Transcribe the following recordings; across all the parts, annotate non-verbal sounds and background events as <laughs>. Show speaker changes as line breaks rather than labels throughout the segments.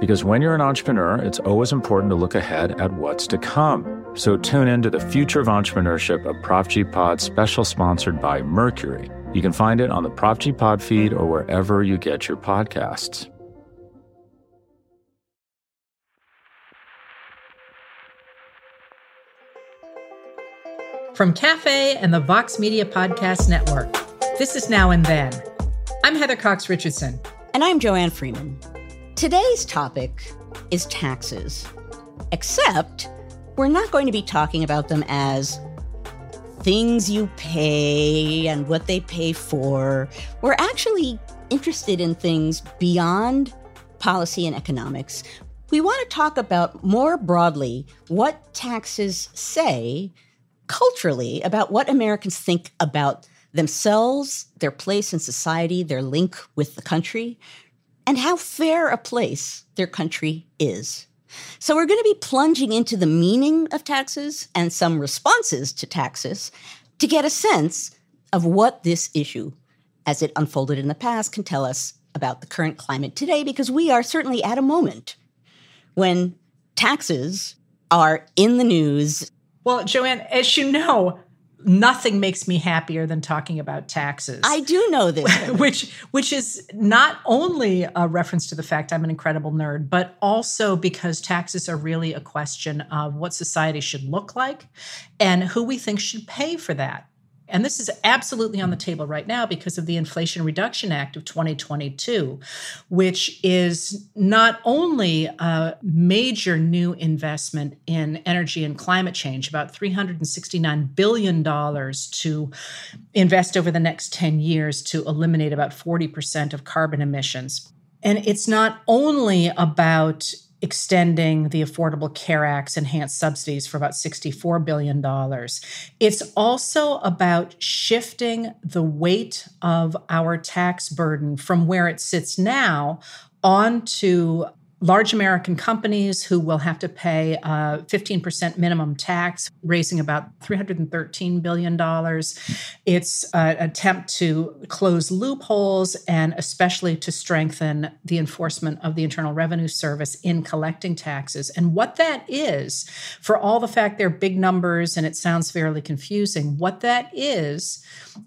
Because when you're an entrepreneur, it's always important to look ahead at what's to come. So tune in to the Future of Entrepreneurship, a Prop G Pod special sponsored by Mercury. You can find it on the Prop G Pod feed or wherever you get your podcasts.
From Cafe and the Vox Media Podcast Network, this is Now and Then. I'm Heather Cox Richardson.
And I'm Joanne Freeman. Today's topic is taxes, except we're not going to be talking about them as things you pay and what they pay for. We're actually interested in things beyond policy and economics. We want to talk about more broadly what taxes say culturally about what Americans think about themselves, their place in society, their link with the country, and how fair a place their country is. So, we're going to be plunging into the meaning of taxes and some responses to taxes to get a sense of what this issue, as it unfolded in the past, can tell us about the current climate today, because we are certainly at a moment when taxes are in the news.
Well, Joanne, as you know, nothing makes me happier than talking about taxes.
I do know this. <laughs>
which which is not only a reference to the fact I'm an incredible nerd, but also because taxes are really a question of what society should look like and who we think should pay for that. And this is absolutely on the table right now because of the Inflation Reduction Act of 2022, which is not only a major new investment in energy and climate change, about $369 billion to invest over the next 10 years to eliminate about 40% of carbon emissions. And it's not only about extending the Affordable Care Act's enhanced subsidies for about $64 billion. It's also about shifting the weight of our tax burden from where it sits now onto large American companies who will have to pay uh, a 15% minimum tax, raising about $313 billion. It's an attempt to close loopholes and especially to strengthen the enforcement of the Internal Revenue Service in collecting taxes. And what that is, for all the fact they're big numbers and it sounds fairly confusing, what that is,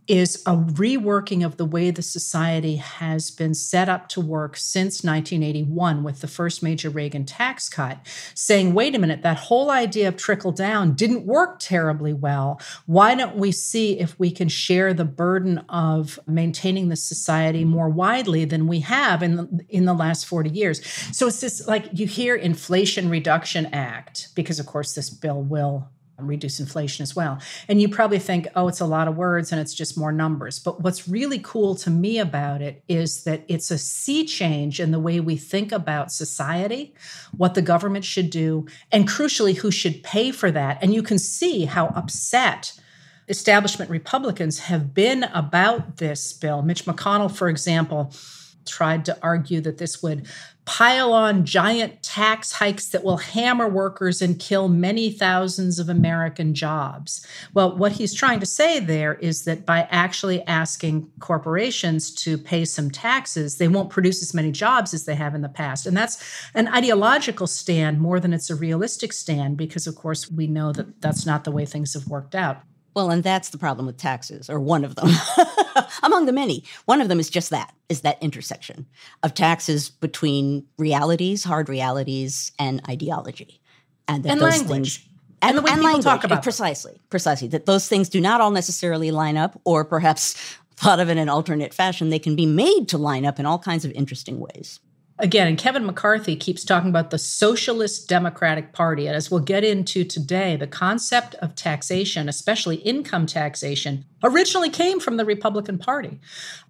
is a reworking of the way the society has been set up to work since 1981 with the first major Reagan tax cut, saying, wait a minute, that whole idea of trickle down didn't work terribly well. Why don't we see if we can share the burden of maintaining the society more widely than we have in the, in the last 40 years? So it's this like you hear Inflation Reduction Act, because of course this bill will reduce inflation as well. And you probably think, oh, it's a lot of words and it's just more numbers. But what's really cool to me about it is that it's a sea change in the way we think about society, what the government should do, and crucially, who should pay for that. And you can see how upset establishment Republicans have been about this bill. Mitch McConnell, for example, tried to argue that this would pile on giant tax hikes that will hammer workers and kill many thousands of American jobs. Well, what he's trying to say there is that by actually asking corporations to pay some taxes, they won't produce as many jobs as they have in the past. And that's an ideological stand more than it's a realistic stand, because of course we know that that's not the way things have worked out.
Well, and that's the problem with taxes, or one of them, <laughs> among the many. One of them is just that, is that intersection of taxes between realities, hard realities, and ideology.
And, and language. Things, and, and the way people
language,
talk about
precisely, them. precisely that those things do not all necessarily line up, or perhaps <laughs> thought of in an alternate fashion, they can be made to line up in all kinds of interesting ways.
Again, and Kevin McCarthy keeps talking about the Socialist Democratic Party. And as we'll get into today, the concept of taxation, especially income taxation, originally came from the Republican Party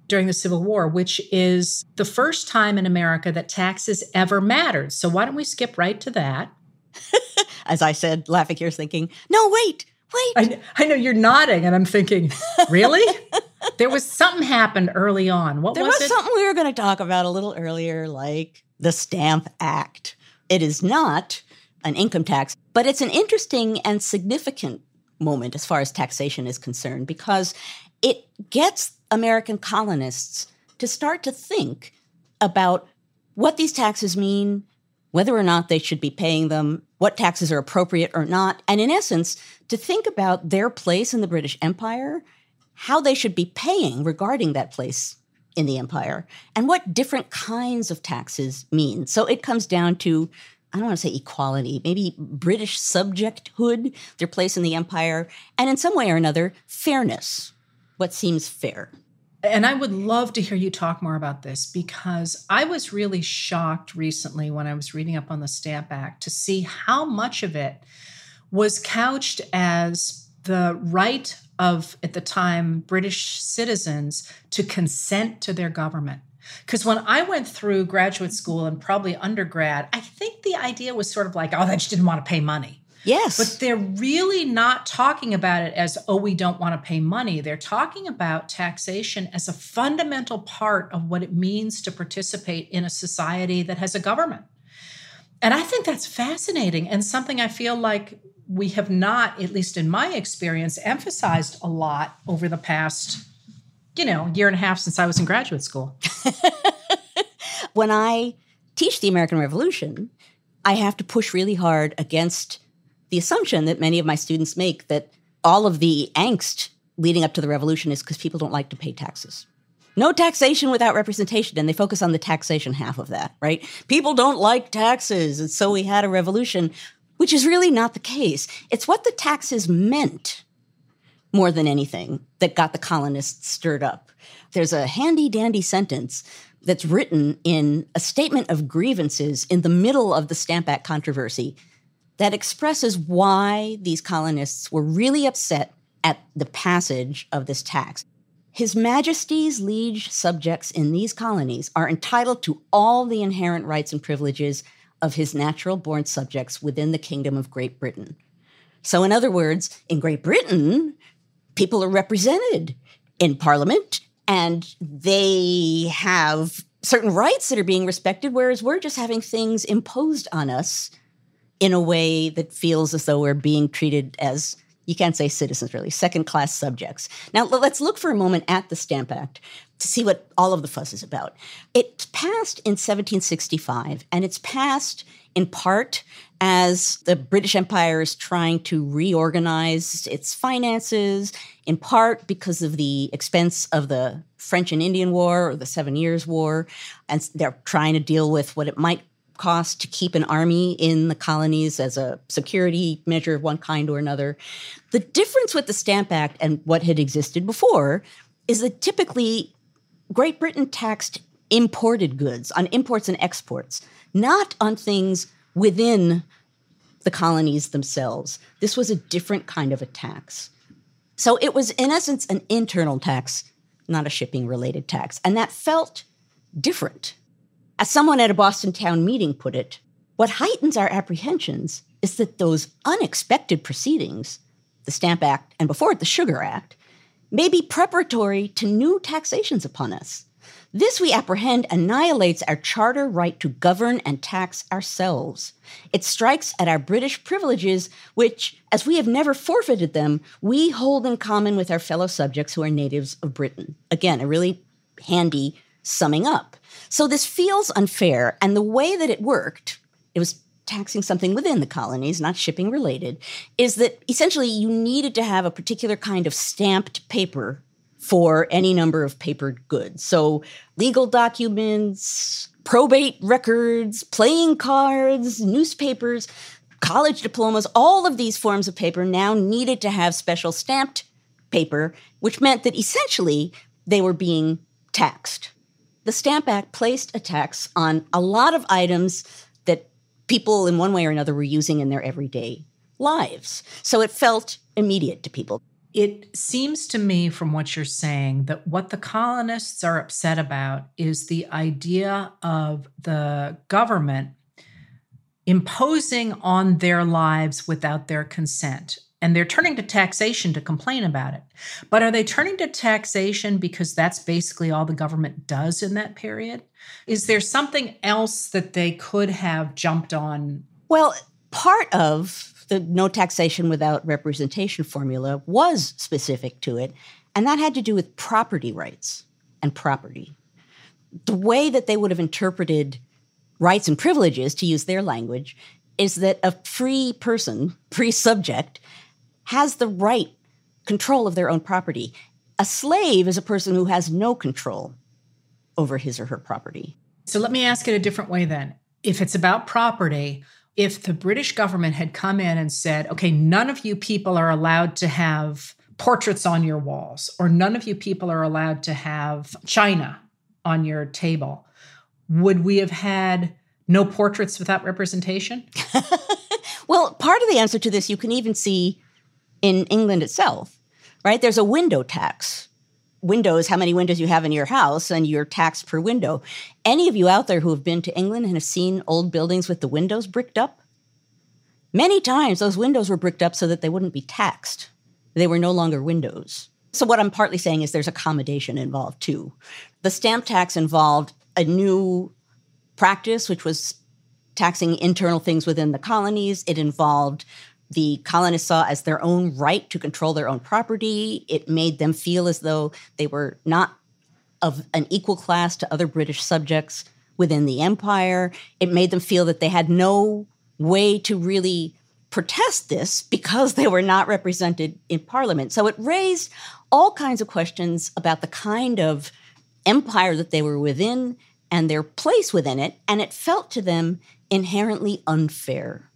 during the Civil War, which is the first time in America that taxes ever mattered. So why don't we skip right to that? <laughs>
As I said, laughing here, thinking, no, wait, wait.
I, I know you're nodding, and I'm thinking, really? <laughs> there was something happened early on. What was it?
there
was,
was something we were going to talk about a little earlier, like the Stamp Act. It is not an income tax, but it's an interesting and significant moment as far as taxation is concerned because it gets American colonists to start to think about what these taxes mean, whether or not they should be paying them, what taxes are appropriate or not, and in essence, to think about their place in the British Empire how they should be paying regarding that place in the empire and what different kinds of taxes mean. So it comes down to, I don't want to say equality, maybe British subjecthood, their place in the empire, and in some way or another, fairness, what seems fair.
And I would love to hear you talk more about this because I was really shocked recently when I was reading up on the Stamp Act to see how much of it was couched as the right of, at the time, British citizens to consent to their government. Because when I went through graduate school and probably undergrad, I think the idea was sort of like, oh, they just didn't want to pay money.
Yes.
But they're really not talking about it as, oh, we don't want to pay money. They're talking about taxation as a fundamental part of what it means to participate in a society that has a government. And I think that's fascinating and something I feel like we have not, at least in my experience, emphasized a lot over the past, you know, year and a half since I was in graduate school. <laughs>
when I teach the American Revolution, I have to push really hard against the assumption that many of my students make that all of the angst leading up to the revolution is because people don't like to pay taxes. No taxation without representation. And they focus on the taxation half of that, right? People don't like taxes. And so we had a revolution which is really not the case. It's what the taxes meant more than anything that got the colonists stirred up. There's a handy dandy sentence that's written in a statement of grievances in the middle of the Stamp Act controversy that expresses why these colonists were really upset at the passage of this tax. His Majesty's liege subjects in these colonies are entitled to all the inherent rights and privileges of his natural born subjects within the kingdom of Great Britain. So, in other words, in Great Britain, people are represented in parliament and they have certain rights that are being respected, whereas we're just having things imposed on us in a way that feels as though we're being treated as you can't say citizens really, second class subjects. Now, let's look for a moment at the Stamp Act to see what all of the fuss is about. It passed in 1765, and it's passed in part as the British Empire is trying to reorganize its finances, in part because of the expense of the French and Indian War or the Seven Years' War. And they're trying to deal with what it might cost to keep an army in the colonies as a security measure of one kind or another. The difference with the Stamp Act and what had existed before is that typically Great Britain taxed imported goods on imports and exports, not on things within the colonies themselves. This was a different kind of a tax. So it was, in essence, an internal tax, not a shipping related tax. And that felt different. As someone at a Boston town meeting put it, what heightens our apprehensions is that those unexpected proceedings, the Stamp Act and before it the Sugar Act, may be preparatory to new taxations upon us. This, we apprehend, annihilates our charter right to govern and tax ourselves. It strikes at our British privileges, which, as we have never forfeited them, we hold in common with our fellow subjects who are natives of Britain. Again, a really handy summing up. So this feels unfair, and the way that it worked, it was taxing something within the colonies, not shipping related, is that essentially you needed to have a particular kind of stamped paper for any number of papered goods. So legal documents, probate records, playing cards, newspapers, college diplomas, all of these forms of paper now needed to have special stamped paper, which meant that essentially they were being taxed. The Stamp Act placed a tax on a lot of items that people in one way or another were using in their everyday lives. So it felt immediate to people.
It seems to me from what you're saying that what the colonists are upset about is the idea of the government imposing on their lives without their consent. And they're turning to taxation to complain about it. But are they turning to taxation because that's basically all the government does in that period? Is there something else that they could have jumped on?
Well, part of the no taxation without representation formula was specific to it, and that had to do with property rights and property. The way that they would have interpreted rights and privileges, to use their language, is that a free person, free subject, has the right control of their own property. A slave is a person who has no control over his or her property.
So let me ask it a different way then. If it's about property, if the British government had come in and said, okay, none of you people are allowed to have portraits on your walls, or none of you people are allowed to have china on your table, would we have had no portraits without representation? <laughs>
well, part of the answer to this you can even see in England itself, right? There's a window tax. Windows, how many windows you have in your house, and you're taxed per window. Any of you out there who have been to England and have seen old buildings with the windows bricked up? Many times those windows were bricked up so that they wouldn't be taxed. They were no longer windows. So, what I'm partly saying is there's accommodation involved too. The stamp tax involved a new practice, which was taxing internal things within the colonies. It involved the colonists saw as their own right to control their own property. It made them feel as though they were not of an equal class to other British subjects within the empire. It made them feel that they had no way to really protest this because they were not represented in parliament. So it raised all kinds of questions about the kind of empire that they were within and their place within it. And it felt to them inherently unfair.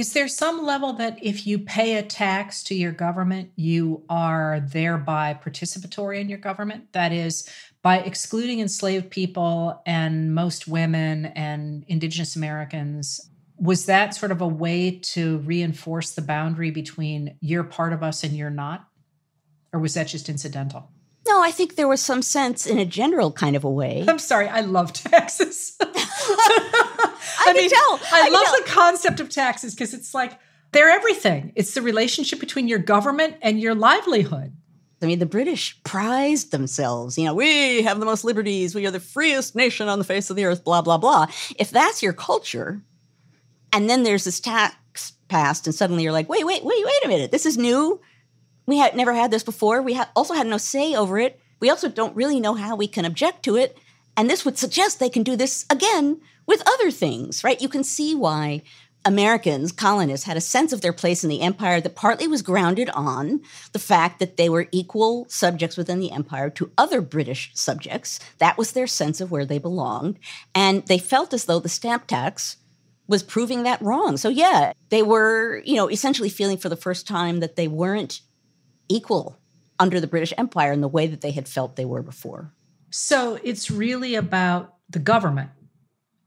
Is there some level that if you pay a tax to your government, you are thereby participatory in your government? That is, by excluding enslaved people and most women and indigenous Americans, was that sort of a way to reinforce the boundary between you're part of us and you're not? Or was that just incidental?
No, I think there was some sense in a general kind of a way.
I'm sorry, I love taxes. <laughs>
I, I mean, tell.
I, I love tell. the concept of taxes because it's like they're everything. It's the relationship between your government and your livelihood.
I mean, the British prized themselves. You know, we have the most liberties. We are the freest nation on the face of the earth, blah, blah, blah. If that's your culture, and then there's this tax passed, and suddenly you're like, wait, wait, wait, wait a minute. This is new. We had never had this before. We ha- also had no say over it. We also don't really know how we can object to it. And this would suggest they can do this again with other things, right? You can see why Americans, colonists, had a sense of their place in the empire that partly was grounded on the fact that they were equal subjects within the empire to other British subjects. That was their sense of where they belonged. And they felt as though the stamp tax was proving that wrong. So, yeah, they were, you know, essentially feeling for the first time that they weren't equal under the British Empire in the way that they had felt they were before.
So, it's really about the government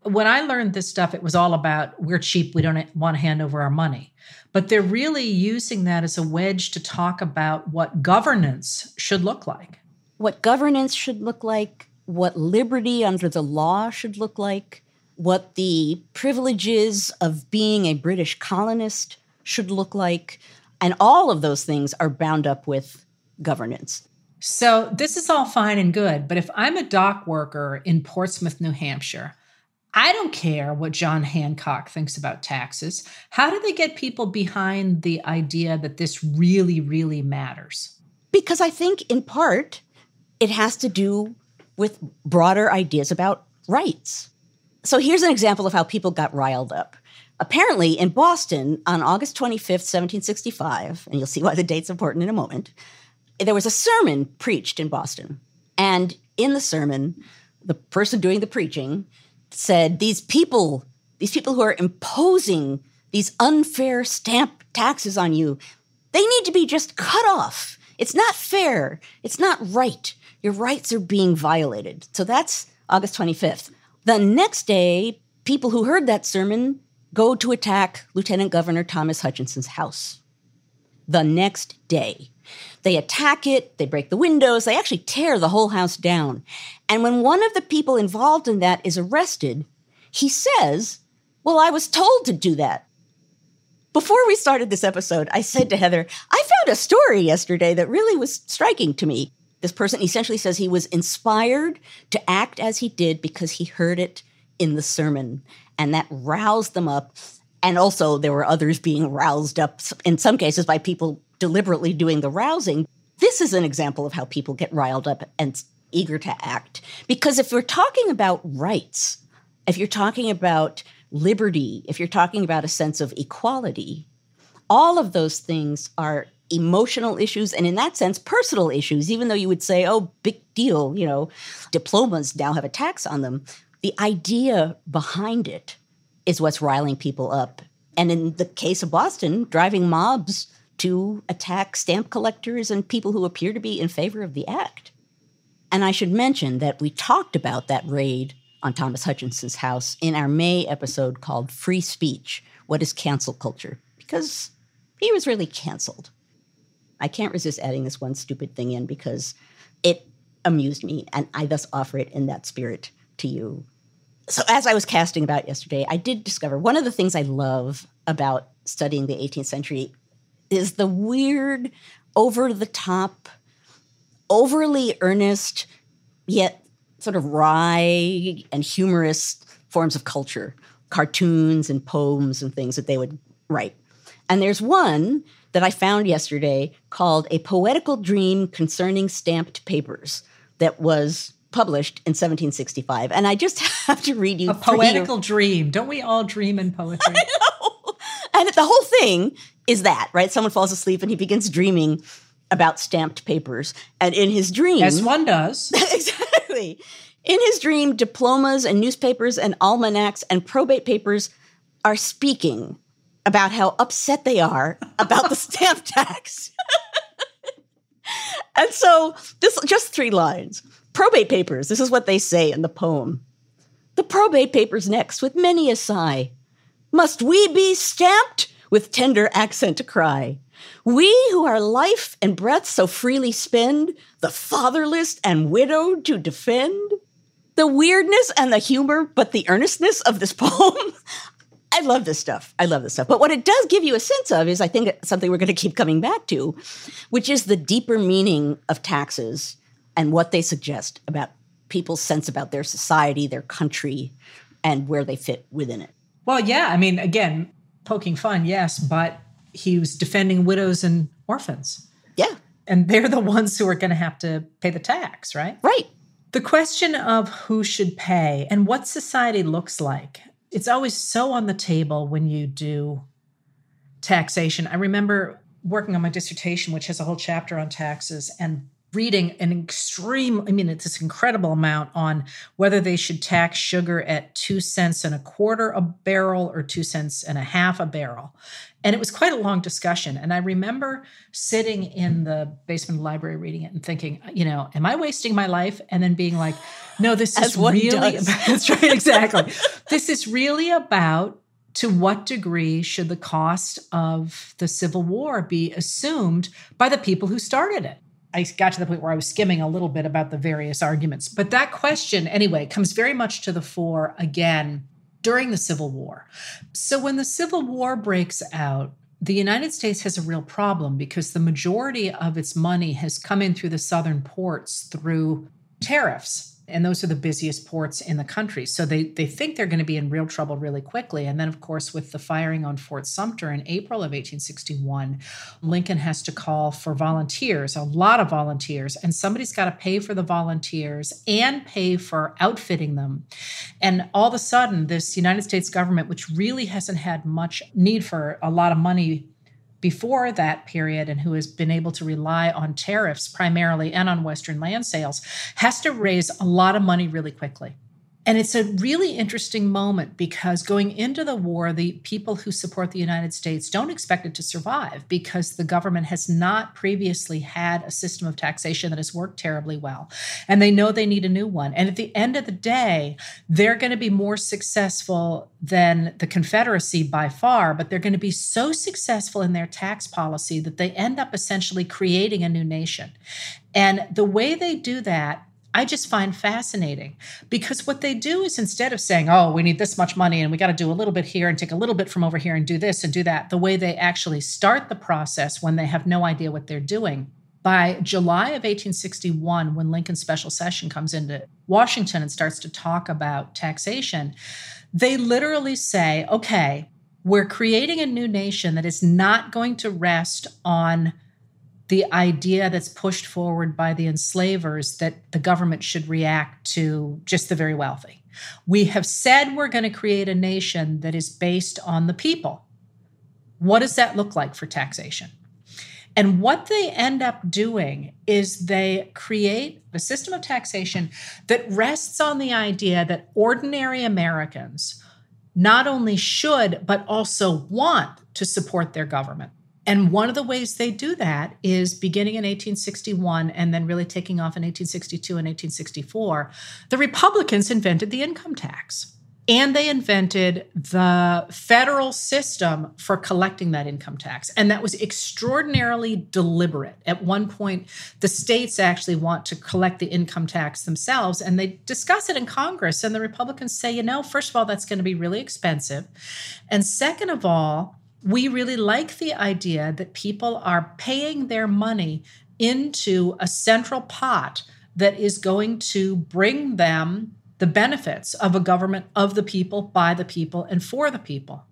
when I learned this stuff, it was all about we're cheap, we don't want to hand over our money. But they're really using that as a wedge to talk about what governance should look like.
What governance should look like, what liberty under the law should look like, what the privileges of being a British colonist should look like. And all of those things are bound up with governance.
So, this is all fine and good, but if I'm a dock worker in Portsmouth, New Hampshire, I don't care what John Hancock thinks about taxes. How do they get people behind the idea that this really, really matters?
Because I think, in part, it has to do with broader ideas about rights. So here's an example of how people got riled up. Apparently, in Boston on August 25th, 1765, and you'll see why the date's important in a moment, there was a sermon preached in Boston. And in the sermon, the person doing the preaching said these people, these people who are imposing these unfair stamp taxes on you, they need to be just cut off. It's not fair. It's not right. Your rights are being violated. So that's August 25th. The next day, people who heard that sermon go to attack Lieutenant Governor Thomas Hutchinson's house. The next day, they attack it, they break the windows, they actually tear the whole house down. And when one of the people involved in that is arrested, he says, Well, I was told to do that. Before we started this episode, I said to Heather, I found a story yesterday that really was striking to me. This person essentially says he was inspired to act as he did because he heard it in the sermon, and that roused them up. And also, there were others being roused up, in some cases, by people deliberately doing the rousing. This is an example of how people get riled up and eager to act. Because if we're talking about rights, if you're talking about liberty, if you're talking about a sense of equality, all of those things are emotional issues and in that sense personal issues even though you would say oh big deal you know diplomas now have a tax on them the idea behind it is what's riling people up and in the case of boston driving mobs to attack stamp collectors and people who appear to be in favor of the act and i should mention that we talked about that raid on Thomas Hutchinson's house in our May episode called Free Speech What is Cancel Culture? Because he was really canceled. I can't resist adding this one stupid thing in because it amused me, and I thus offer it in that spirit to you. So, as I was casting about yesterday, I did discover one of the things I love about studying the 18th century is the weird, over the top, overly earnest, yet sort of wry and humorous forms of culture, cartoons and poems and things that they would write. And there's one that I found yesterday called A Poetical Dream Concerning Stamped Papers that was published in 1765. And I just <laughs> have to read you
a poetical dream. Don't we all dream in poetry? <laughs>
And the whole thing is that, right? Someone falls asleep and he begins dreaming about stamped papers. And in his dream,
as one does, <laughs>
exactly. In his dream, diplomas and newspapers and almanacs and probate papers are speaking about how upset they are about the <laughs> stamp tax. <laughs> and so, this just three lines. Probate papers, this is what they say in the poem. The probate papers next, with many a sigh. Must we be stamped? With tender accent to cry. We who our life and breath so freely spend, the fatherless and widowed to defend. The weirdness and the humor, but the earnestness of this <laughs> poem. I love this stuff. I love this stuff. But what it does give you a sense of is, I think, something we're going to keep coming back to, which is the deeper meaning of taxes and what they suggest about people's sense about their society, their country, and where they fit within it.
Well, yeah. I mean, again, poking fun, yes, but he was defending widows and orphans.
Yeah.
And they're the ones who are going to have to pay the tax, right?
Right.
The question of who should pay and what society looks like, it's always so on the table when you do taxation. I remember working on my dissertation, which has a whole chapter on taxes, and reading an extreme, I mean, it's this incredible amount on whether they should tax sugar at two cents and a quarter a barrel or two cents and a half a barrel. And it was quite a long discussion. And I remember sitting in the basement the library reading it and thinking, you know, am I wasting my life? And then being like, no, this is really about, <laughs> that's right, exactly. this is really about to what degree should the cost of the Civil War be assumed by the people who started it? I got to the point where I was skimming a little bit about the various arguments. But that question, anyway, comes very much to the fore again during the Civil War. So when the Civil War breaks out, the United States has a real problem because the majority of its money has come in through the southern ports through tariffs and those are the busiest ports in the country. So they they think they're going to be in real trouble really quickly. And then, of course, with the firing on Fort Sumter in April of 1861, Lincoln has to call for volunteers, a lot of volunteers, and somebody's got to pay for the volunteers and pay for outfitting them. And all of a sudden, this United States government, which really hasn't had much need for a lot of money before that period and who has been able to rely on tariffs primarily and on Western land sales has to raise a lot of money really quickly. And it's a really interesting moment because going into the war, the people who support the United States don't expect it to survive because the government has not previously had a system of taxation that has worked terribly well. And they know they need a new one. And at the end of the day, they're going to be more successful than the Confederacy by far, but they're going to be so successful in their tax policy that they end up essentially creating a new nation. And the way they do that I just find fascinating because what they do is instead of saying, oh, we need this much money and we got to do a little bit here and take a little bit from over here and do this and do that, the way they actually start the process when they have no idea what they're doing. By July of 1861, when Lincoln's special session comes into Washington and starts to talk about taxation, they literally say, okay, we're creating a new nation that is not going to rest on the idea that's pushed forward by the enslavers that the government should react to just the very wealthy. We have said we're going to create a nation that is based on the people. What does that look like for taxation? And what they end up doing is they create a system of taxation that rests on the idea that ordinary Americans not only should, but also want to support their government. And one of the ways they do that is beginning in 1861 and then really taking off in 1862 and 1864. The Republicans invented the income tax and they invented the federal system for collecting that income tax. And that was extraordinarily deliberate. At one point, the states actually want to collect the income tax themselves, and they discuss it in Congress. And the Republicans say, you know, first of all, that's going to be really expensive. And second of all, we really like the idea that people are paying their money into a central pot that is going to bring them the benefits of a government of the people, by the people, and for the people.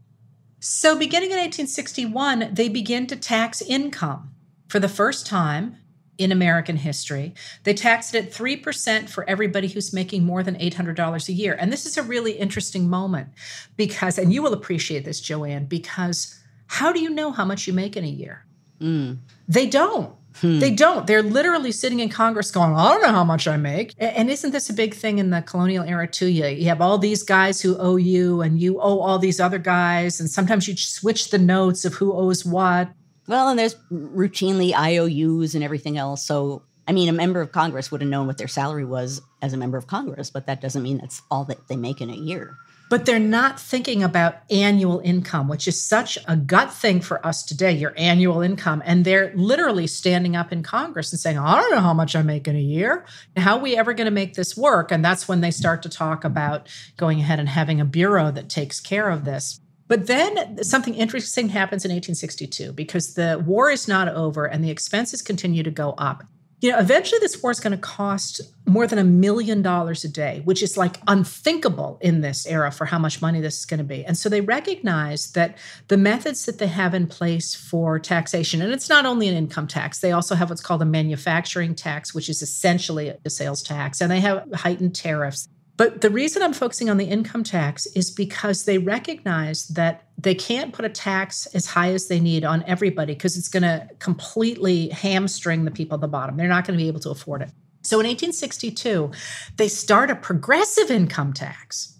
So, beginning in 1861, they begin to tax income for the first time in American history. They taxed it at 3% for everybody who's making more than $800 a year. And this is a really interesting moment because, and you will appreciate this, Joanne, because how do you know how much you make in a year? Mm. They don't. Hmm. They don't. They're literally sitting in Congress going, I don't know how much I make. And isn't this a big thing in the colonial era too? You, you have all these guys who owe you and you owe all these other guys. And sometimes you switch the notes of who owes what.
Well, and there's routinely IOUs and everything else. So, I mean, a member of Congress would have known what their salary was as a member of Congress, but that doesn't mean that's all that they make in a year
but they're not thinking about annual income, which is such a gut thing for us today, your annual income. And they're literally standing up in Congress and saying, I don't know how much I make in a year. How are we ever going to make this work? And that's when they start to talk about going ahead and having a bureau that takes care of this. But then something interesting happens in 1862 because the war is not over and the expenses continue to go up you know, eventually this war is going to cost more than a million dollars a day, which is like unthinkable in this era for how much money this is going to be. And so they recognize that the methods that they have in place for taxation, and it's not only an income tax, they also have what's called a manufacturing tax, which is essentially a sales tax, and they have heightened tariffs. But the reason I'm focusing on the income tax is because they recognize that they can't put a tax as high as they need on everybody because it's going to completely hamstring the people at the bottom. They're not going to be able to afford it. So in 1862, they start a progressive income tax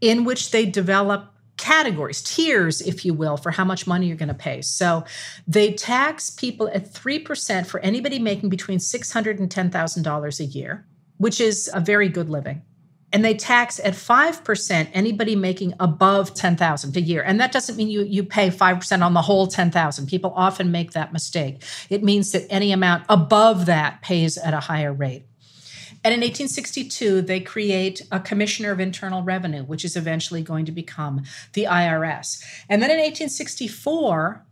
in which they develop categories, tiers, if you will, for how much money you're going to pay. So they tax people at 3% for anybody making between $600 and $10,000 a year, which is a very good living and they tax at 5% anybody making above 10,000 a year. And that doesn't mean you you pay 5% on the whole 10,000. People often make that mistake. It means that any amount above that pays at a higher rate. And in 1862, they create a commissioner of internal revenue, which is eventually going to become the IRS. And then in 1864,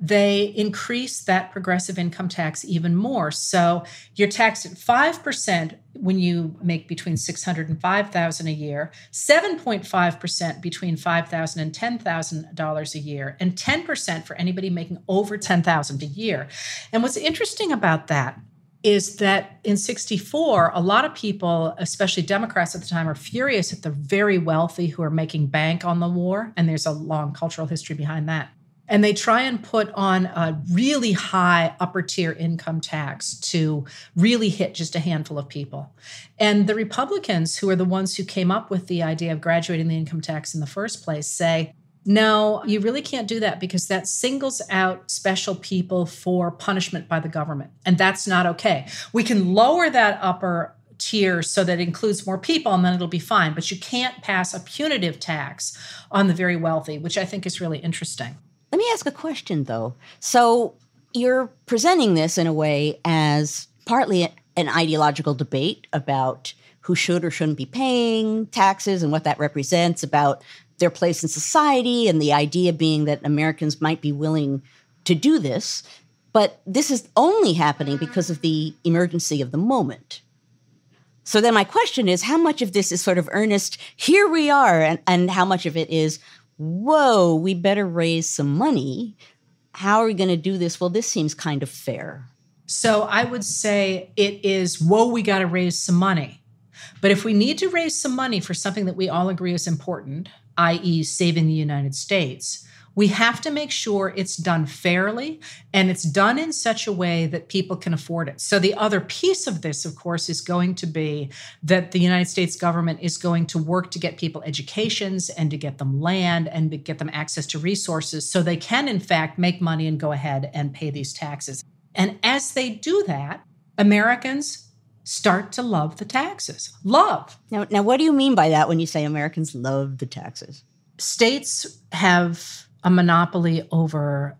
they increase that progressive income tax even more. So you're taxed at 5% when you make between 600 and 5000 a year, 7.5% between 5000 and $10,000 a year, and 10% for anybody making over 10000 a year. And what's interesting about that is that in 64, a lot of people, especially Democrats at the time, are furious at the very wealthy who are making bank on the war. And there's a long cultural history behind that. And they try and put on a really high upper tier income tax to really hit just a handful of people. And the Republicans, who are the ones who came up with the idea of graduating the income tax in the first place, say, no, you really can't do that because that singles out special people for punishment by the government. And that's not okay. We can lower that upper tier so that it includes more people and then it'll be fine. But you can't pass a punitive tax on the very wealthy, which I think is really interesting.
Let me ask a question though. So you're presenting this in a way as partly an ideological debate about who should or shouldn't be paying taxes and what that represents about their place in society, and the idea being that Americans might be willing to do this. But this is only happening because of the emergency of the moment. So then my question is how much of this is sort of earnest, here we are, and, and how much of it is, whoa, we better raise some money. How are we going to do this? Well, this seems kind of fair.
So I would say it is, whoa, we got to raise some money. But if we need to raise some money for something that we all agree is important, i.e., saving the United States, we have to make sure it's done fairly and it's done in such a way that people can afford it. So, the other piece of this, of course, is going to be that the United States government is going to work to get people educations and to get them land and to get them access to resources so they can, in fact, make money and go ahead and pay these taxes. And as they do that, Americans start to love the taxes. Love.
Now, now, what do you mean by that when you say Americans love the taxes?
States have a monopoly over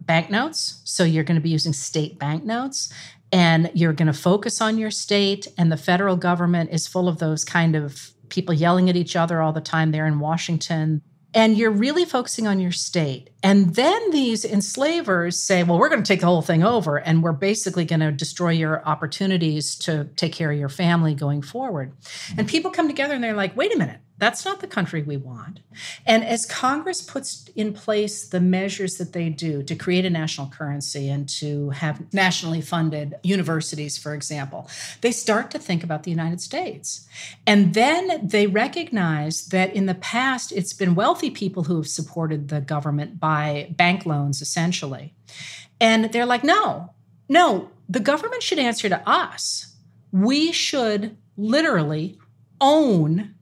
banknotes. So you're going to be using state banknotes and you're going to focus on your state. And the federal government is full of those kind of people yelling at each other all the time there in Washington and you're really focusing on your state. And then these enslavers say, well, we're going to take the whole thing over and we're basically going to destroy your opportunities to take care of your family going forward. And people come together and they're like, wait a minute, that's not the country we want. And as Congress puts in place the measures that they do to create a national currency and to have nationally funded universities, for example, they start to think about the United States. And then they recognize that in the past, it's been wealthy people who have supported the government by bank loans, essentially. And they're like, no, no, the government should answer to us. We should literally own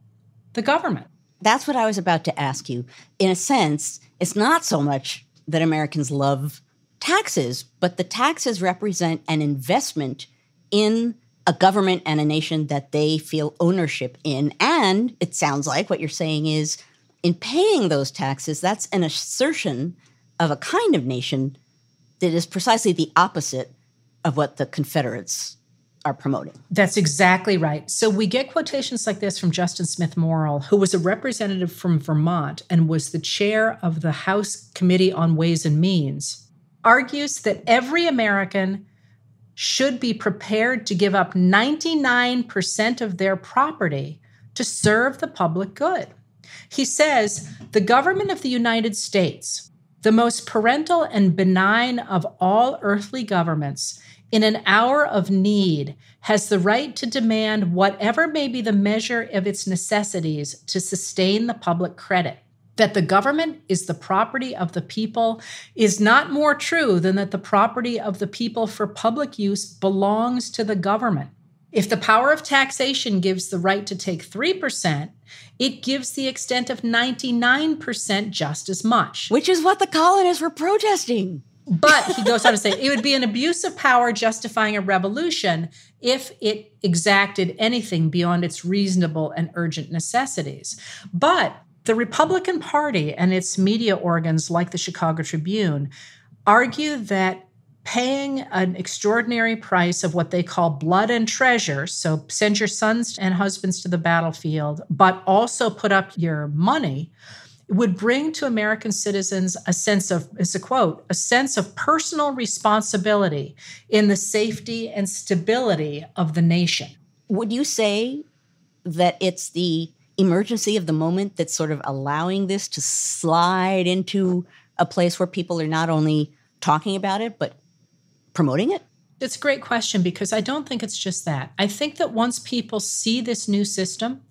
the government.
That's what I was about to ask you. In a sense, it's not so much that Americans love taxes, but the taxes represent an investment in a government and a nation that they feel ownership in. And it sounds like what you're saying is in paying those taxes, that's an assertion of a kind of nation that is precisely the opposite of what the Confederates are promoting.
That's exactly right. So we get quotations like this from Justin Smith Morrill, who was a representative from Vermont and was the chair of the House Committee on Ways and Means, argues that every American should be prepared to give up 99% of their property to serve the public good. He says the government of the United States, the most parental and benign of all earthly governments, in an hour of need has the right to demand whatever may be the measure of its necessities to sustain the public credit. That the government is the property of the people is not more true than that the property of the people for public use belongs to the government. If the power of taxation gives the right to take 3%, it gives the extent of 99% just as much.
Which is what the colonists were protesting.
But he goes on to say it would be an abuse of power justifying a revolution if it exacted anything beyond its reasonable and urgent necessities. But the Republican Party and its media organs, like the Chicago Tribune, argue that paying an extraordinary price of what they call blood and treasure, so send your sons and husbands to the battlefield, but also put up your money would bring to American citizens a sense of, it's a quote, a sense of personal responsibility in the safety and stability of the nation.
Would you say that it's the emergency of the moment that's sort of allowing this to slide into a place where people are not only talking about it, but promoting it?
It's a great question because I don't think it's just that. I think that once people see this new system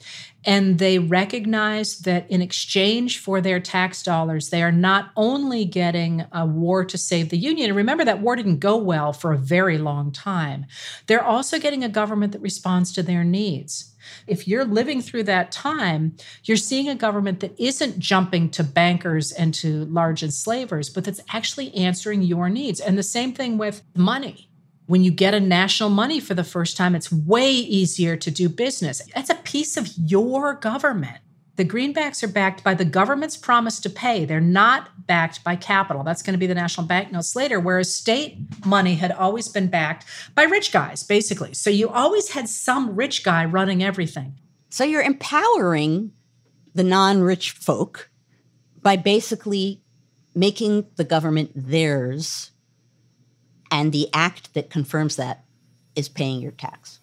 and they recognize that in exchange for their tax dollars, they are not only getting a war to save the Union, and remember that war didn't go well for a very long time, they're also getting a government that responds to their needs. If you're living through that time, you're seeing a government that isn't jumping to bankers and to large enslavers, but that's actually answering your needs. And the same thing with money when you get a national money for the first time, it's way easier to do business. That's a piece of your government. The greenbacks are backed by the government's promise to pay. They're not backed by capital. That's going to be the national banknotes later, whereas state money had always been backed by rich guys, basically. So you always had some rich guy running everything.
So you're empowering the non rich folk by basically making the government theirs and the act that confirms that is paying your tax.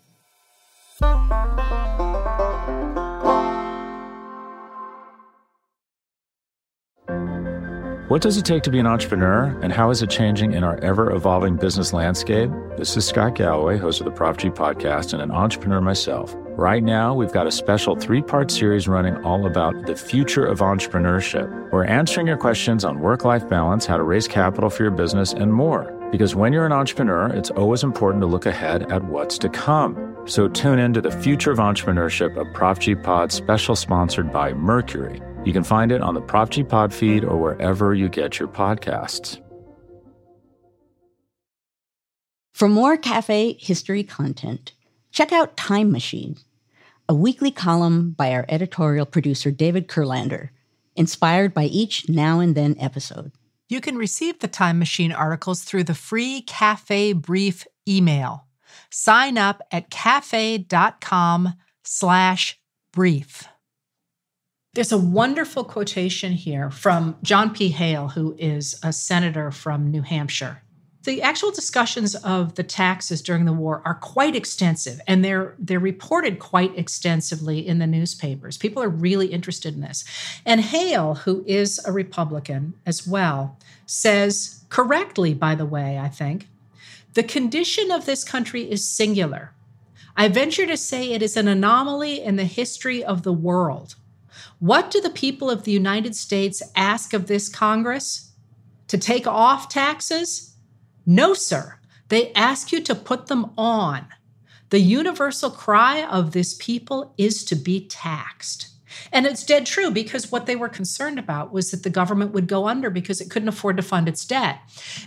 What does it take to be an entrepreneur, and how is it changing in our ever evolving business landscape? This is Scott Galloway, host of the Prop G podcast, and an entrepreneur myself. Right now, we've got a special three part series running all about the future of entrepreneurship. We're answering your questions on work life balance, how to raise capital for your business, and more. Because when you're an entrepreneur, it's always important to look ahead at what's to come. So tune in to the Future of Entrepreneurship, a Prop G Pod special sponsored by Mercury. You can find it on the Prop G Pod feed or wherever you get your podcasts.
For more cafe history content, check out Time Machine, a weekly column by our editorial producer David Kurlander, inspired by each now and then episode.
You can receive the Time Machine articles through the free Cafe Brief email. Sign up at cafe.com slash brief. There's a wonderful quotation here from John P. Hale, who is a senator from New Hampshire the actual discussions of the taxes during the war are quite extensive and they're they're reported quite extensively in the newspapers. People are really interested in this. And hale who is a republican as well says correctly by the way i think the condition of this country is singular. I venture to say it is an anomaly in the history of the world. What do the people of the united states ask of this congress? To take off taxes no, sir. They ask you to put them on. The universal cry of this people is to be taxed. And it's dead true because what they were concerned about was that the government would go under because it couldn't afford to fund its debt.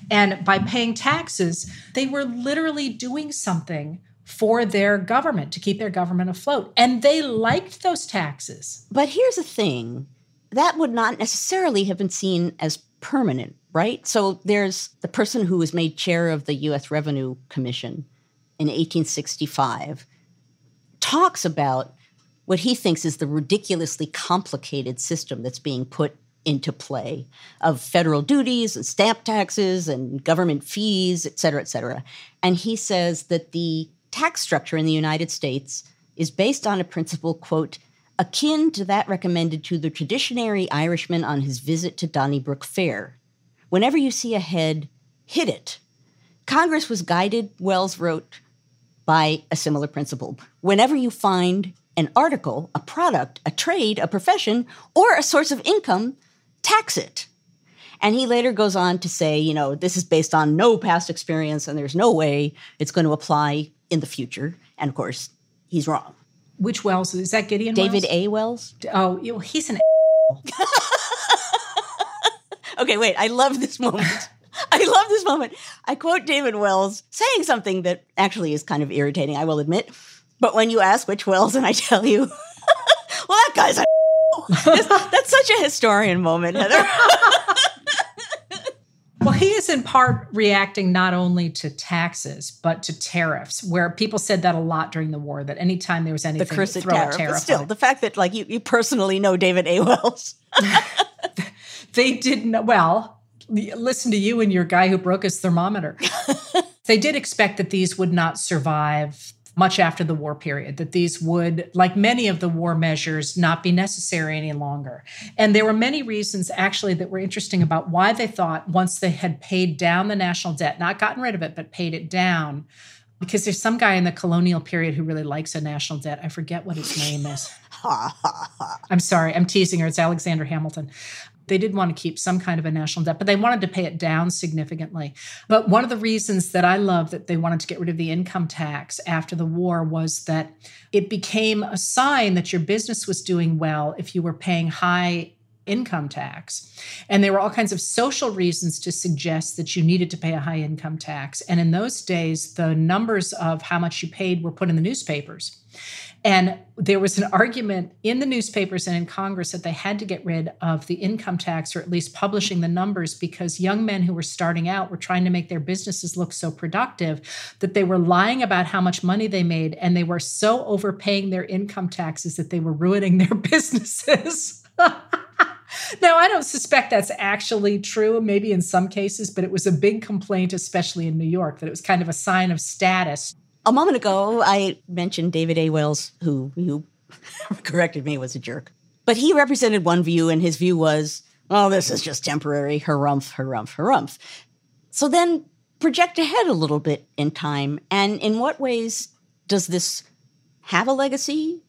And by paying taxes, they were literally doing something for their government to keep their government afloat. And they liked those taxes.
But here's the thing that would not necessarily have been seen as permanent right? So there's the person who was made chair of the US Revenue Commission in 1865 talks about what he thinks is the ridiculously complicated system that's being put into play of federal duties and stamp taxes and government fees, et cetera, et cetera. And he says that the tax structure in the United States is based on a principle, quote, akin to that recommended to the traditionary Irishman on his visit to Donnybrook Fair, Whenever you see a head, hit it. Congress was guided, Wells wrote, by a similar principle. Whenever you find an article, a product, a trade, a profession, or a source of income, tax it. And he later goes on to say, you know, this is based on no past experience and there's no way it's going to apply in the future. And of course, he's wrong.
Which Wells? Is that Gideon
David
Wells?
A. Wells?
Oh, he's an <laughs>
Okay, wait. I love this moment. <laughs> I love this moment. I quote David Wells saying something that actually is kind of irritating, I will admit. But when you ask which Wells, and I tell you, <laughs> well, that guy's a. that's, that's such a historian moment, Heather.
Well, he is in part reacting not only to taxes but to tariffs, where people said that a lot during the war. That anytime there was anything,
the cursed
throw
tariff.
a tariff.
But still, the fact that like you, you personally know David A. Wells. <laughs>
they didn't, well, listen to you and your guy who broke his thermometer. <laughs> they did expect that these would not survive much after the war period, that these would, like many of the war measures, not be necessary any longer. And there were many reasons actually that were interesting about why they thought once they had paid down the national debt, not gotten rid of it, but paid it down, because there's some guy in the colonial period who really likes a national debt. I forget what his name is. <laughs> I'm sorry, I'm teasing her. It's Alexander Hamilton. They did want to keep some kind of a national debt, but they wanted to pay it down significantly. But one of the reasons that I love that they wanted to get rid of the income tax after the war was that it became a sign that your business was doing well if you were paying high income tax. And there were all kinds of social reasons to suggest that you needed to pay a high income tax. And in those days, the numbers of how much you paid were put in the newspapers. And there was an argument in the newspapers and in Congress that they had to get rid of the income tax or at least publishing the numbers because young men who were starting out were trying to make their businesses look so productive that they were lying about how much money they made and they were so overpaying their income taxes that they were ruining their <laughs> businesses. <laughs> now, I don't suspect that's actually true, maybe in some cases, but it was a big complaint, especially in New York, that it was kind of a sign of status
a moment ago, I mentioned David A. Wells, who who <laughs> corrected me was a jerk, but he represented one view, and his view was, "Oh, this is just temporary. Harumph, harumph, harumph." So then project ahead a little bit in time, and in what ways does this have a legacy,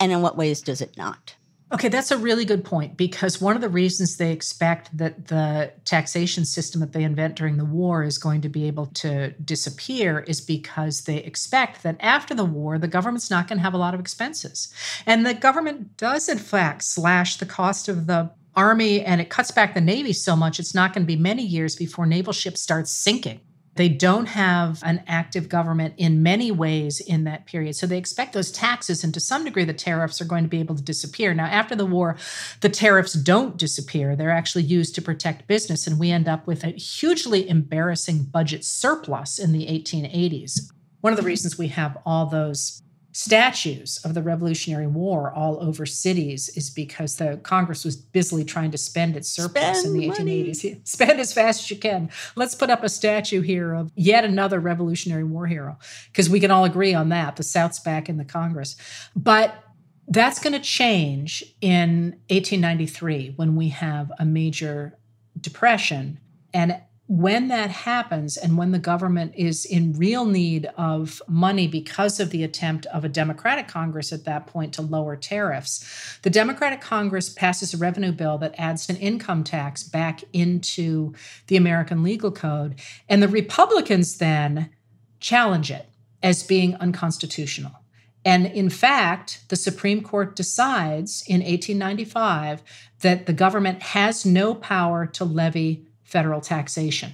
and in what ways does it not?
Okay, that's a really good point because one of the reasons they expect that the taxation system that they invent during the war is going to be able to disappear is because they expect that after the war, the government's not going to have a lot of expenses. And the government does, in fact, slash the cost of the army and it cuts back the navy so much it's not going to be many years before naval ships start sinking they don't have an active government in many ways in that period. So they expect those taxes and to some degree the tariffs are going to be able to disappear. Now, after the war, the tariffs don't disappear. They're actually used to protect business. And we end up with a hugely embarrassing budget surplus in the 1880s. One of the reasons we have all those statues of the Revolutionary War all over cities is because the Congress was busily trying to spend its surplus
spend
in the
money.
1880s. <laughs> Spend as fast as you can. Let's put up a statue here of yet another Revolutionary War hero because we can all agree on that. The South's back in the Congress. But that's going to change in 1893 when we have a major depression. And when that happens and when the government is in real need of money because of the attempt of a Democratic Congress at that point to lower tariffs, the Democratic Congress passes a revenue bill that adds an income tax back into the American legal code. And the Republicans then challenge it as being unconstitutional. And in fact, the Supreme Court decides in 1895 that the government has no power to levy federal taxation.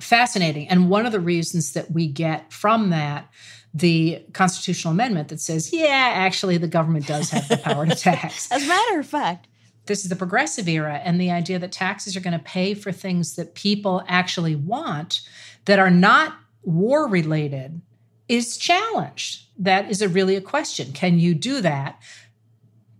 Fascinating. And one of the reasons that we get from that the constitutional amendment that says, yeah, actually, the government does have the power to <laughs> tax.
As a matter of fact,
this is the progressive era and the idea that taxes are going to pay for things that people actually want that are not war related is challenged. That is a really a question. Can you do that?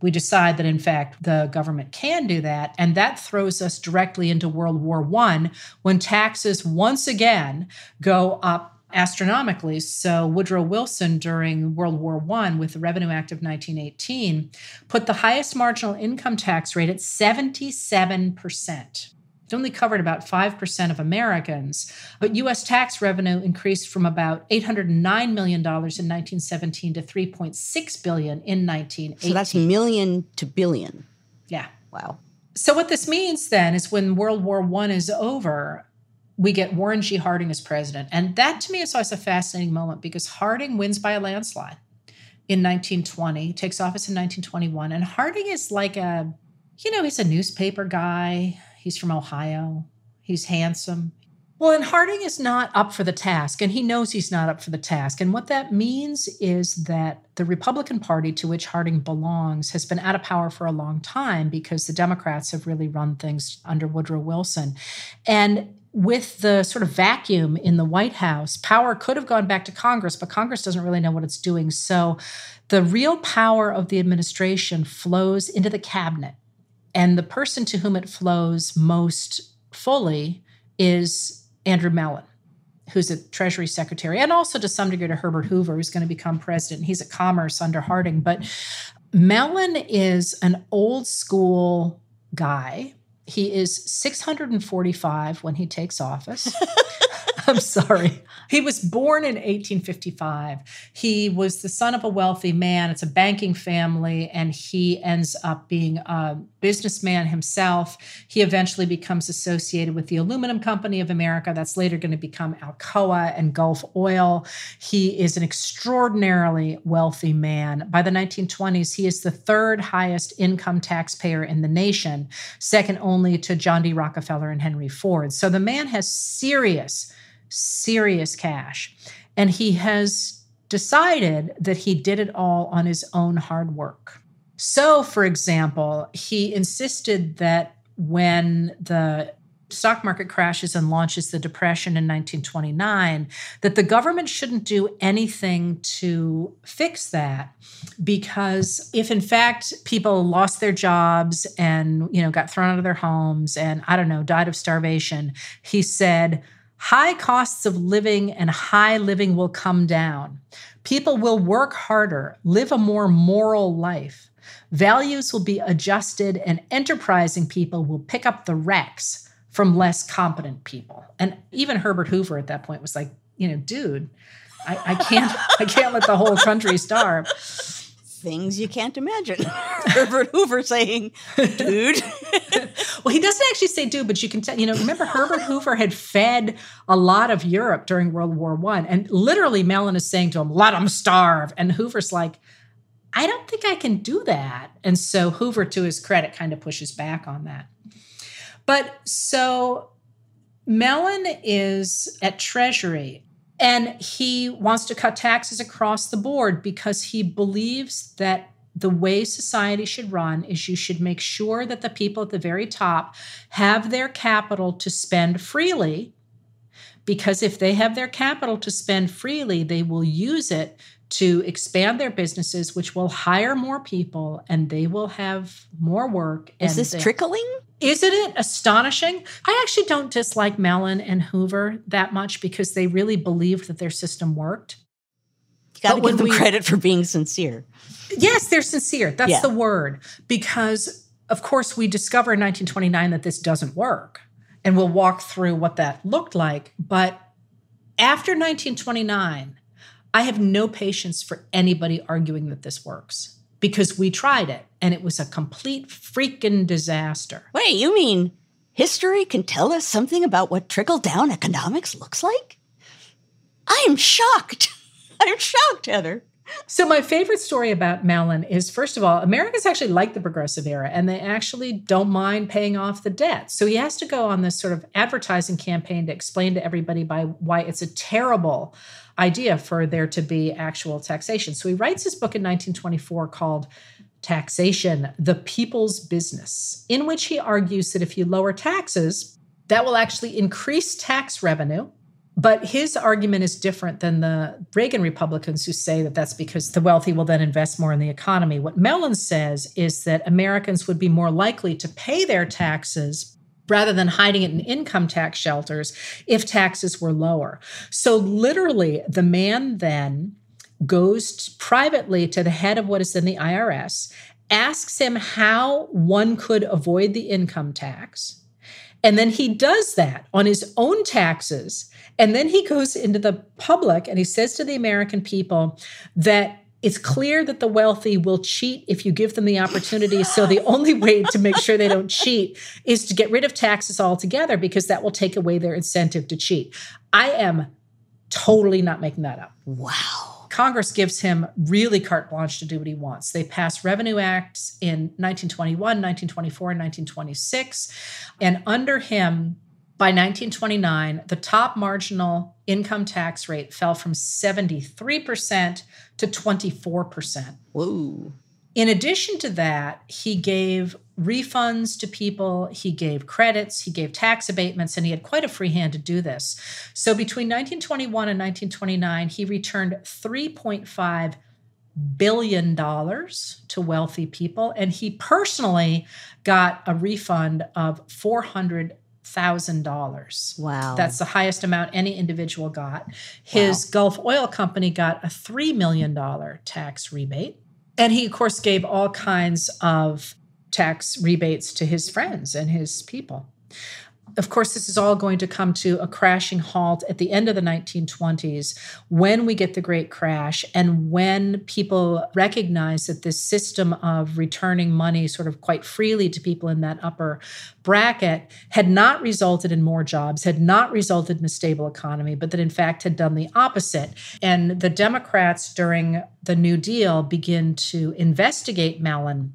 We decide that in fact the government can do that. And that throws us directly into world war one when taxes once again go up astronomically. So woodrow wilson during world war one with the revenue act of 1918 put the highest marginal income tax rate at 77% it only covered about 5% of Americans, but US tax revenue increased from about $809 million in 1917 to 3.6 billion in 1918.
So that's million to billion.
Yeah.
Wow.
So what this means then is when World War 1 is over, we get Warren G. Harding as president. And that to me is always a fascinating moment because Harding wins by a landslide in 1920, takes office in 1921. And Harding is like a, you know, he's a newspaper guy He's from Ohio. He's handsome. Well, and Harding is not up for the task, and he knows he's not up for the task. And what that means is that the Republican Party to which Harding belongs has been out of power for a long time because the Democrats have really run things under Woodrow Wilson. And with the sort of vacuum in the White House, power could have gone back to Congress, but Congress doesn't really know what it's doing. So the real power of the administration flows into the cabinet. And the person to whom it flows most fully is Andrew Mellon. who's a Treasury Secretary, and also to some degree to Herbert Hoover, who's going to become president. He's at Commerce under Harding. But Mellon is an old school guy. He is 645 when he takes office. <laughs> I'm sorry. He was born in 1855. He was the son of a wealthy man. It's a banking family, and he ends up being a businessman himself. He eventually becomes associated with the Aluminum Company of America. That's later going to become Alcoa and Gulf Oil. He is an extraordinarily wealthy man. By the 1920s, he is the third highest income taxpayer in the nation, second only to John D. Rockefeller and Henry Ford. So the man has serious serious cash. And he has decided that he did it all on his own hard work. So, for example, he insisted that when the stock market crashes and launches the depression in 1929 that the government shouldn't do anything to fix that because if in fact people lost their jobs and you know got thrown out of their homes and i don't know died of starvation he said High costs of living and high living will come down. People will work harder, live a more moral life. Values will be adjusted, and enterprising people will pick up the wrecks from less competent people. And even Herbert Hoover at that point was like, you know, dude, I, I can't, I can't let the whole country starve
things you can't imagine. <laughs> Herbert Hoover saying, dude. <laughs>
well, he doesn't actually say dude, but you can tell, you know, remember Herbert Hoover had fed a lot of Europe during World War One. And literally Mellon is saying to him, let them starve. And Hoover's like, I don't think I can do that. And so Hoover, to his credit, kind of pushes back on that. But so Mellon is at Treasury and he wants to cut taxes across the board because he believes that the way society should run is you should make sure that the people at the very top have their capital to spend freely. Because if they have their capital to spend freely, they will use it to expand their businesses, which will hire more people and they will have more work.
Is this
they,
trickling?
Isn't it astonishing? I actually don't dislike Mellon and Hoover that much because they really believed that their system worked.
You got to give them we, credit for being sincere.
Yes, they're sincere. That's yeah. the word. Because, of course, we discover in 1929 that this doesn't work. And we'll walk through what that looked like. But after 1929, I have no patience for anybody arguing that this works because we tried it and it was a complete freaking disaster.
Wait, you mean history can tell us something about what trickle down economics looks like? I am shocked. <laughs> I'm shocked, Heather.
So, my favorite story about Mellon is first of all, Americans actually like the progressive era and they actually don't mind paying off the debt. So, he has to go on this sort of advertising campaign to explain to everybody by why it's a terrible idea for there to be actual taxation. So, he writes his book in 1924 called Taxation, the People's Business, in which he argues that if you lower taxes, that will actually increase tax revenue but his argument is different than the Reagan Republicans who say that that's because the wealthy will then invest more in the economy. What Mellon says is that Americans would be more likely to pay their taxes rather than hiding it in income tax shelters if taxes were lower. So, literally, the man then goes privately to the head of what is in the IRS, asks him how one could avoid the income tax. And then he does that on his own taxes and then he goes into the public and he says to the American people that it's clear that the wealthy will cheat if you give them the opportunity. So the only way to make sure they don't cheat is to get rid of taxes altogether because that will take away their incentive to cheat. I am totally not making that up.
Wow.
Congress gives him really carte blanche to do what he wants. They pass revenue acts in 1921, 1924, and 1926. And under him, by 1929, the top marginal income tax rate fell from 73% to 24%.
Whoa.
In addition to that, he gave refunds to people, he gave credits, he gave tax abatements, and he had quite a free hand to do this. So between 1921 and 1929, he returned 3.5 billion dollars to wealthy people and he personally got a refund of 400 $100,000.
Wow.
That's the highest amount any individual got. His wow. Gulf Oil Company got a $3 million tax rebate. And he, of course, gave all kinds of tax rebates to his friends and his people of course, this is all going to come to a crashing halt at the end of the 1920s when we get the Great Crash and when people recognize that this system of returning money sort of quite freely to people in that upper bracket had not resulted in more jobs, had not resulted in a stable economy, but that in fact had done the opposite. And the Democrats during the New Deal begin to investigate Mellon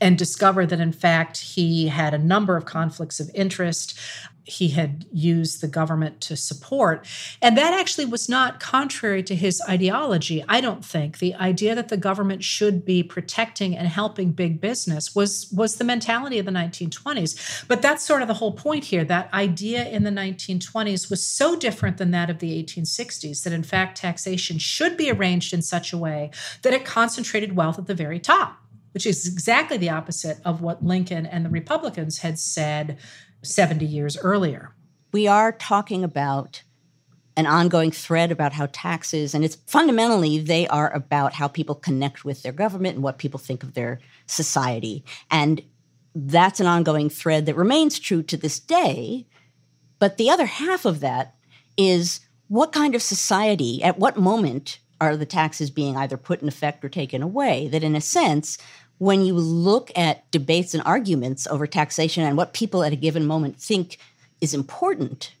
and discover that in fact he had a number of conflicts of interest. He had used the government to support. And that actually was not contrary to his ideology i don't think. The idea that the government should be protecting and helping big business was was the mentality of the 1920s but that's sort of the whole point here. That idea in the 1920s was so different than that of the 1860s that in fact taxation should be arranged in such a way that it concentrated wealth at the very top which is exactly the opposite of what Lincoln and the Republicans had said 70 years earlier.
We are talking about an ongoing thread about how taxes, and it's fundamentally they are about how people connect with their government and what people think of their society. And that's an ongoing thread that remains true to this day. But the other half of that is what kind of society, at what moment are the taxes being either put in effect or taken away? That, in a sense, when you look at debates and arguments over taxation and what people at a given moment think is important,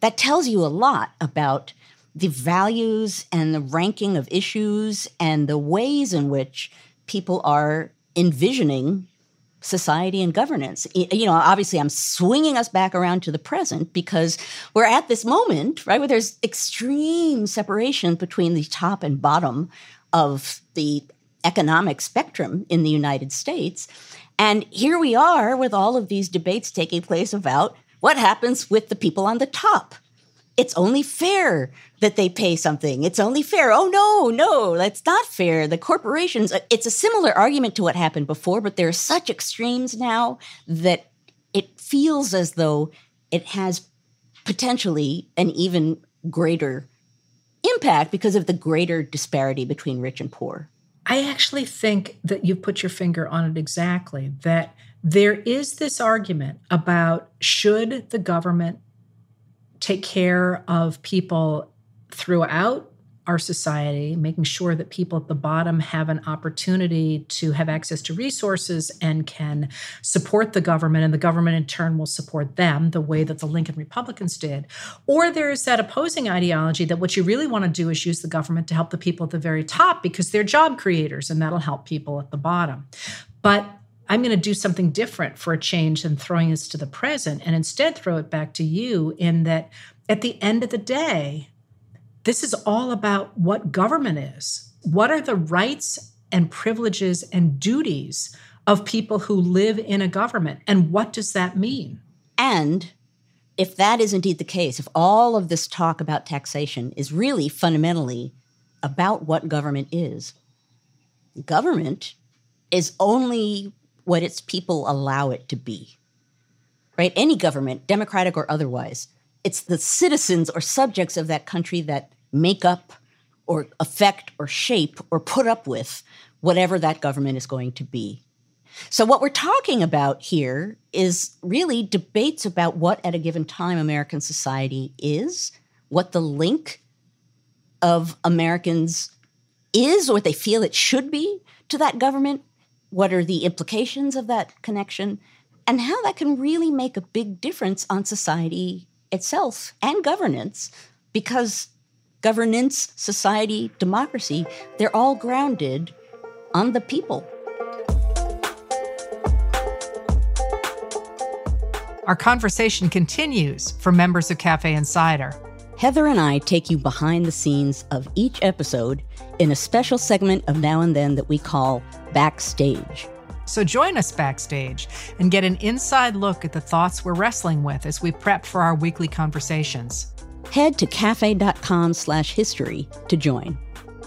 that tells you a lot about the values and the ranking of issues and the ways in which people are envisioning society and governance. You know, obviously, I'm swinging us back around to the present because we're at this moment, right, where there's extreme separation between the top and bottom of the economic spectrum in the United States. And here we are with all of these debates taking place about what happens with the people on the top. It's only fair that they pay something. It's only fair. Oh, no, no, that's not fair. The corporations, uh, it's a similar argument to what happened before, but there are such extremes now that it feels as though it has potentially an even greater impact because of the greater disparity between rich and poor.
I actually think that you put your finger on it exactly that there is this argument about should the government take care of people throughout our society, making sure that people at the bottom have an opportunity to have access to resources and can support the government, and the government in turn will support them the way that the Lincoln Republicans did. Or there's that opposing ideology that what you really want to do is use the government to help the people at the very top because they're job creators and that'll help people at the bottom. But I'm going to do something different for a change than throwing us to the present and instead throw it back to you in that at the end of the day, this is all about what government is. What are the rights and privileges and duties of people who live in a government? And what does that mean?
And if that is indeed the case, if all of this talk about taxation is really fundamentally about what government is, government is only what its people allow it to be. Right? Any government, democratic or otherwise, it's the citizens or subjects of that country that make up or affect or shape or put up with whatever that government is going to be. So, what we're talking about here is really debates about what at a given time American society is, what the link of Americans is, or what they feel it should be to that government, what are the implications of that connection, and how that can really make a big difference on society itself and governance because governance, society, democracy, they're all grounded on the people.
Our conversation continues for members of Cafe Insider.
Heather and I take you behind the scenes of each episode in a special segment of Now and Then that we call Backstage.
So join us backstage and get an inside look at the thoughts we're wrestling with as we prep for our weekly conversations.
Head to cafe.com slash history to join.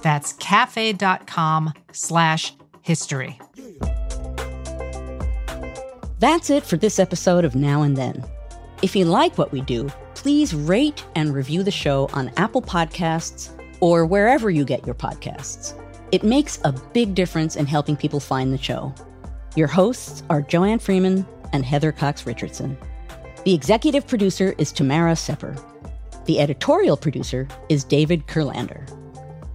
That's cafe.com slash history.
That's it for this episode of Now and Then. If you like what we do, please rate and review the show on Apple Podcasts or wherever you get your podcasts. It makes a big difference in helping people find the show. Your hosts are Joanne Freeman and Heather Cox Richardson. The executive producer is Tamara Sepper. The editorial producer is David Kurlander.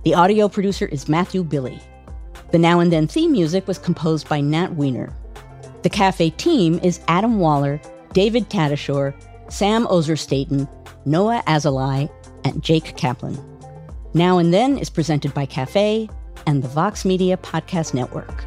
The audio producer is Matthew Billy. The Now and Then theme music was composed by Nat Weiner. The cafe team is Adam Waller, David Tatasciore, Sam Ozer-Staton, Noah Azulai, and Jake Kaplan. Now and Then is presented by Cafe and the Vox Media Podcast Network.